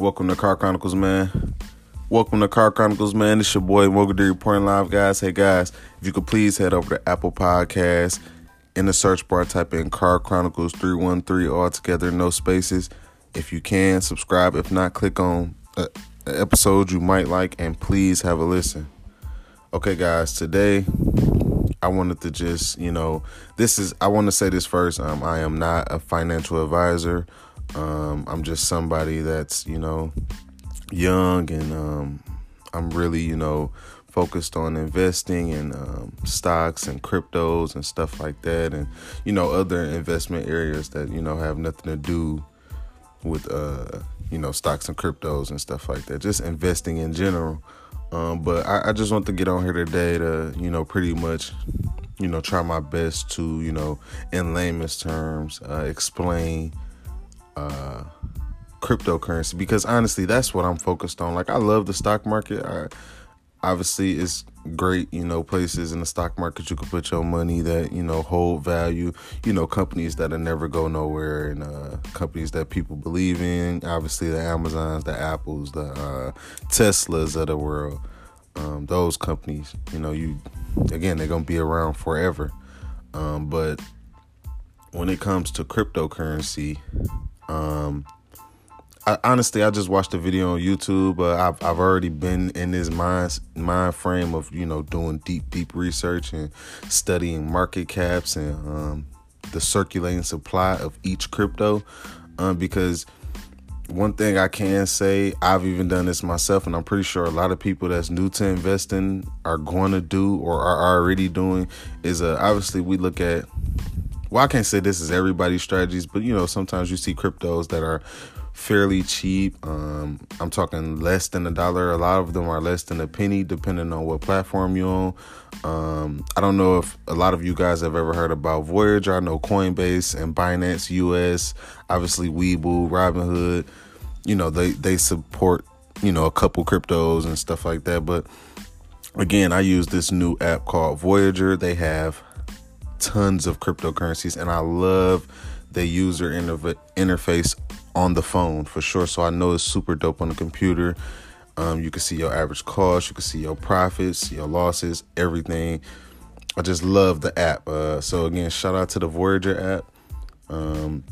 Welcome to Car Chronicles, man. Welcome to Car Chronicles, man. It's your boy Mogadiri reporting live, guys. Hey, guys, if you could please head over to Apple Podcasts. In the search bar, type in Car Chronicles 313 all together, no spaces. If you can, subscribe. If not, click on an episode you might like and please have a listen. Okay, guys, today I wanted to just, you know, this is, I want to say this first. Um, I am not a financial advisor. Um, I'm just somebody that's, you know, young and um, I'm really, you know, focused on investing in um, stocks and cryptos and stuff like that, and you know other investment areas that you know have nothing to do with uh, you know stocks and cryptos and stuff like that. Just investing in general. Um, but I, I just want to get on here today to you know pretty much you know try my best to you know in layman's terms uh, explain uh, cryptocurrency because honestly that's what I'm focused on. Like I love the stock market. I, obviously it's great you know places in the stock market you can put your money that you know hold value you know companies that'll never go nowhere and uh, companies that people believe in obviously the amazons the apples the uh, teslas of the world um, those companies you know you again they're gonna be around forever um, but when it comes to cryptocurrency um, I, honestly, I just watched a video on YouTube. Uh, I've I've already been in this mind mind frame of you know doing deep deep research and studying market caps and um, the circulating supply of each crypto, um, because one thing I can say, I've even done this myself, and I'm pretty sure a lot of people that's new to investing are going to do or are already doing is uh, obviously we look at. Well, I can't say this is everybody's strategies, but you know, sometimes you see cryptos that are fairly cheap. Um, I'm talking less than a dollar. A lot of them are less than a penny, depending on what platform you're on. Um, I don't know if a lot of you guys have ever heard about Voyager. I know Coinbase and Binance US, obviously Webull, Robinhood. You know they they support you know a couple cryptos and stuff like that. But again, I use this new app called Voyager. They have tons of cryptocurrencies, and I love the user interface on the phone for sure. So I know it's super dope on the computer. Um, you can see your average cost, you can see your profits, your losses, everything. I just love the app. Uh, so again, shout out to the Voyager app. Um,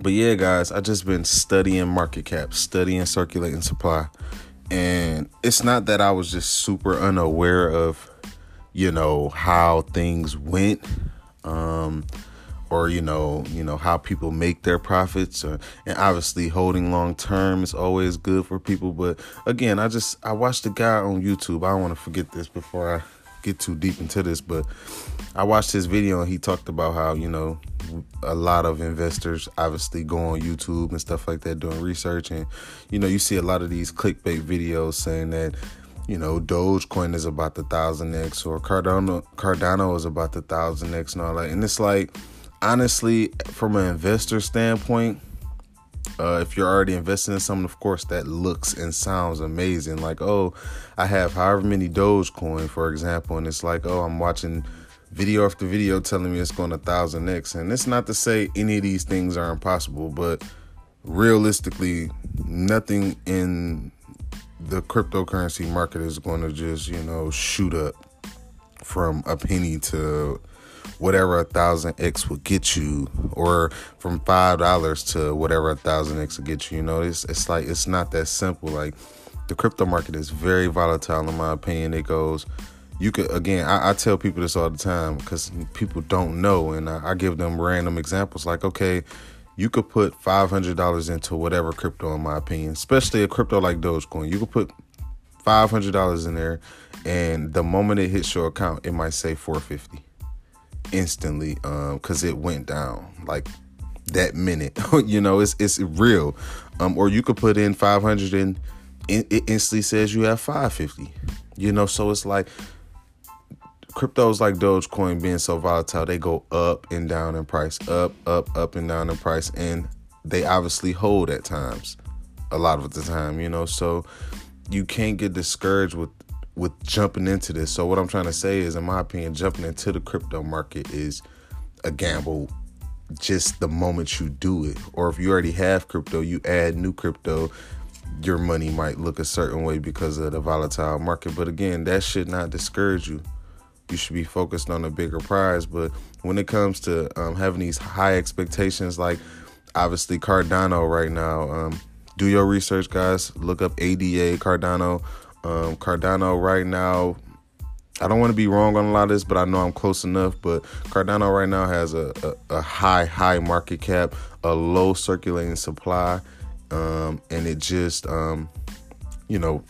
but yeah, guys, I just been studying market cap, studying circulating supply, and it's not that I was just super unaware of, you know, how things went. Um, or you know you know how people make their profits or, and obviously holding long term is always good for people but again i just i watched a guy on youtube. I don't want to forget this before i get too deep into this but i watched his video and he talked about how you know a lot of investors obviously go on youtube and stuff like that doing research and you know you see a lot of these clickbait videos saying that you know, Dogecoin is about the thousand X or Cardano Cardano is about the thousand X and all that. And it's like honestly, from an investor standpoint, uh, if you're already investing in something, of course, that looks and sounds amazing. Like, oh, I have however many Dogecoin, for example, and it's like, oh, I'm watching video after video telling me it's going a thousand X. And it's not to say any of these things are impossible, but realistically, nothing in the cryptocurrency market is going to just, you know, shoot up from a penny to whatever a thousand X would get you, or from five dollars to whatever a thousand X would get you. You know, it's it's like it's not that simple. Like the crypto market is very volatile, in my opinion. It goes. You could again. I, I tell people this all the time because people don't know, and I, I give them random examples. Like, okay, you could put five hundred dollars into whatever crypto, in my opinion, especially a crypto like Dogecoin. You could put five hundred dollars in there, and the moment it hits your account, it might say four fifty instantly um because it went down like that minute. You know it's it's real. Um or you could put in 500 and it instantly says you have 550 you know so it's like cryptos like dogecoin being so volatile they go up and down in price up up up and down in price and they obviously hold at times a lot of the time you know so you can't get discouraged with with jumping into this. So what I'm trying to say is, in my opinion, jumping into the crypto market is a gamble. Just the moment you do it, or if you already have crypto, you add new crypto. your money might look a certain way because of the volatile market. But again, that should not discourage you. You should be focused on a bigger prize. But when it comes to um, having these high expectations, like obviously Cardano right now, um, do your research, guys. Look up ADA Cardano. Um, Cardano right now, I don't want to be wrong on a lot of this, but I know I'm close enough. But Cardano right now has a, a, a high, high market cap, a low circulating supply, um, and it just, um, you know,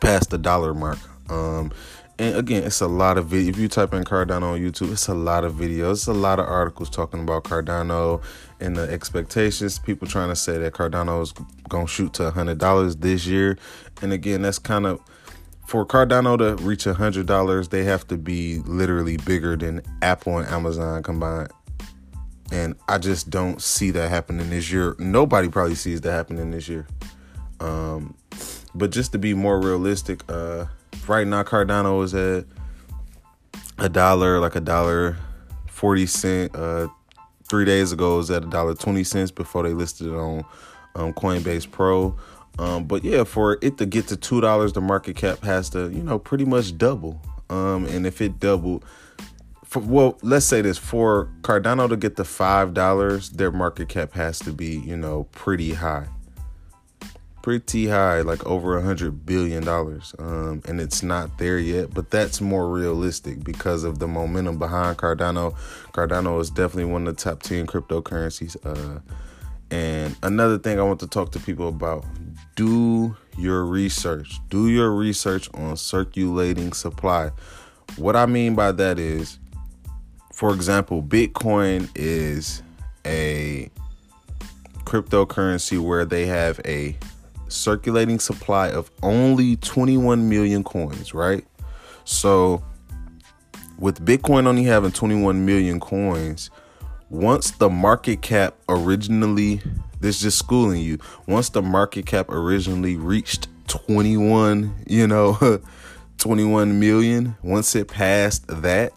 past the dollar mark. Um, and again, it's a lot of video. If you type in Cardano on YouTube, it's a lot of videos. It's a lot of articles talking about Cardano and the expectations. People trying to say that Cardano is gonna shoot to hundred dollars this year. And again, that's kind of for Cardano to reach hundred dollars, they have to be literally bigger than Apple and Amazon combined. And I just don't see that happening this year. Nobody probably sees that happening this year. Um, but just to be more realistic, uh, right now Cardano is at a dollar, like a dollar forty cent. Uh, three days ago it was at a dollar twenty cents before they listed it on um, Coinbase Pro. Um, but yeah, for it to get to two dollars, the market cap has to, you know, pretty much double. Um, and if it doubled, for, well, let's say this for Cardano to get to five dollars, their market cap has to be, you know, pretty high pretty high, like over a hundred billion dollars, um, and it's not there yet. But that's more realistic because of the momentum behind Cardano. Cardano is definitely one of the top ten cryptocurrencies. Uh, and another thing I want to talk to people about: do your research. Do your research on circulating supply. What I mean by that is, for example, Bitcoin is a cryptocurrency where they have a circulating supply of only 21 million coins, right? So with Bitcoin only having 21 million coins, once the market cap originally this just schooling you, once the market cap originally reached 21, you know, 21 million, once it passed that,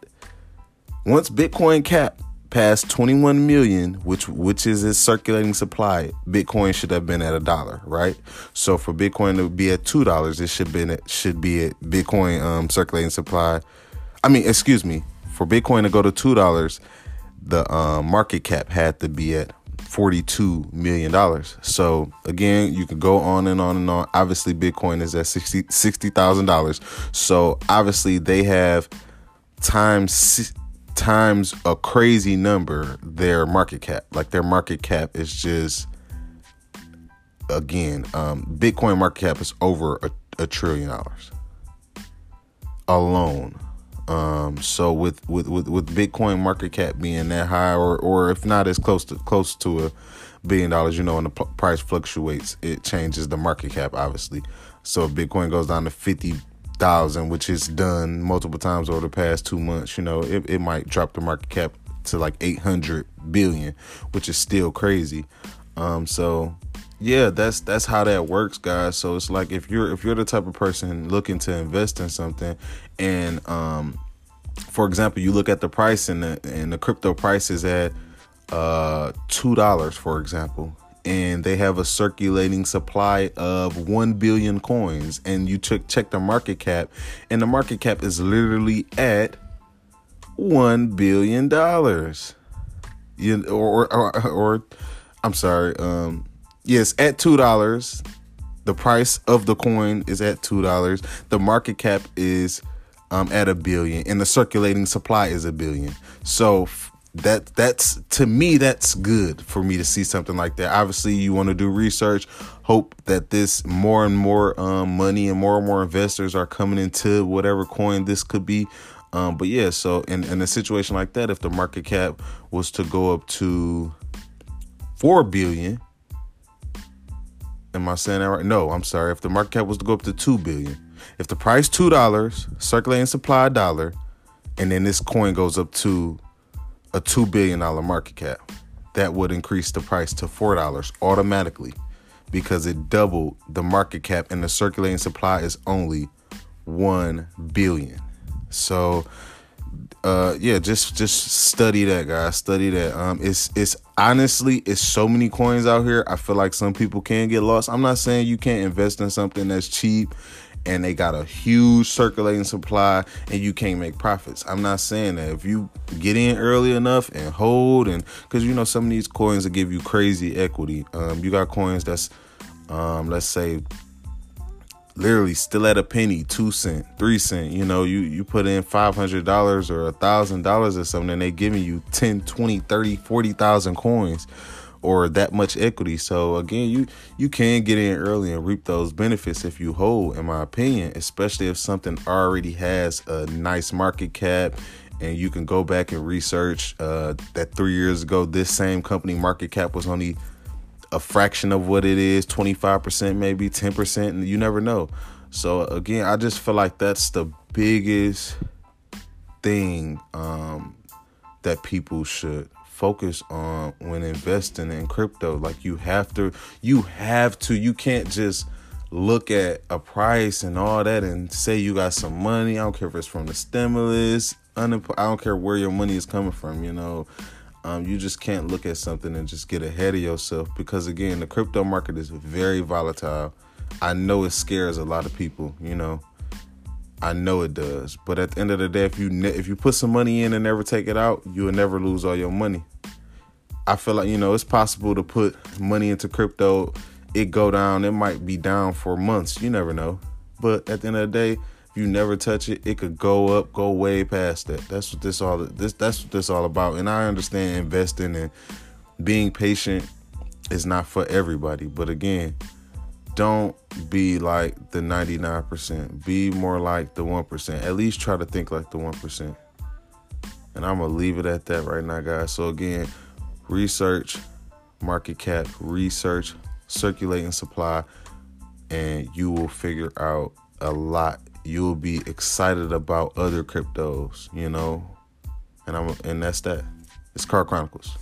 once Bitcoin cap past 21 million, which which is its circulating supply, Bitcoin should have been at a dollar, right? So for Bitcoin to be at two dollars, it should be at, should be at Bitcoin um, circulating supply. I mean, excuse me, for Bitcoin to go to two dollars, the um, market cap had to be at 42 million dollars. So again, you could go on and on and on. Obviously, Bitcoin is at 60 $60,000. dollars so obviously they have times times a crazy number their market cap. Like their market cap is just again, um, Bitcoin market cap is over a, a trillion dollars alone. Um, so with, with, with, with Bitcoin market cap being that high, or, or if not as close to close to a billion dollars, you know, and the p- price fluctuates, it changes the market cap, obviously. So if Bitcoin goes down to 50 thousand, which is done multiple times over the past two months, you know, it, it might drop the market cap to like 800 billion, which is still crazy. Um, so yeah, that's that's how that works, guys. So it's like if you're if you're the type of person looking to invest in something, and um, for example, you look at the price and the and the crypto price is at uh two dollars, for example, and they have a circulating supply of 1 billion coins. And you check check the market cap and the market cap is literally at 1 billion dollars. You or, or or I'm sorry um yes at 2 dollars. The price of the coin is at two dollars. The market cap is um, at a billion and the circulating supply is a billion. So that that's to me that's good for me to see something like that. Obviously you want to do research hope that this more and more um, money and more and more investors are coming into whatever coin this could be. Um, but yeah so in, in a situation like that if the market cap was to go up to 4 billion am i saying that right? No i'm sorry. If the market cap was to go up to 2 billion if the price $2 circulating supply dollar and then this coin goes up to a $2 billion market cap. That would increase the price to $4 automatically because it doubled the market cap and the circulating supply is only 1 billion. So uh yeah just just study that guys study that um it's it's honestly it's so many coins out here i feel like some people can get lost i'm not saying you can't invest in something that's cheap and they got a huge circulating supply and you can't make profits. I'm not saying that. If you get in early enough and hold and because you know some of these coins will give you crazy equity. Um you got coins that's um let's say literally still at a penny, two cent, three cent. You know, you you put in five hundred dollars or a thousand dollars or something, and they giving you 10, 20, 30, 40,000 coins or that much equity. So again, you you can get in early and reap those benefits if you hold, in my opinion, especially if something already has a nice market cap and you can go back and research uh, that three years ago this same company market cap was only a fraction of what it is 25% maybe 10% and you never know so again i just feel like that's the biggest thing um, that people should focus on when investing in crypto like you have to you have to you can't just look at a price and all that and say you got some money i don't care if it's from the stimulus i don't care where your money is coming from you know um, you just can't look at something and just get ahead of yourself because again, the crypto market is very volatile. I know it scares a lot of people, you know. I know it does, but at the end of the day, if you ne- if you put some money in and never take it out, you will never lose all your money. I feel like you know it's possible to put money into crypto, it go down, it might be down for months, you never know. But at the end of the day, if you never touch it, it could go up, go way past that. That's what this all this that's what this all about. And I understand investing and being patient is not for everybody. But again, don't be like the 99%. Be more like the 1%. At least try to think like the 1%. And I'm going to leave it at that right now, guys. So again, research market cap, research circulating supply, and you will figure out a lot you'll be excited about other cryptos, you know. And I'm and that's that. It's Car Chronicles.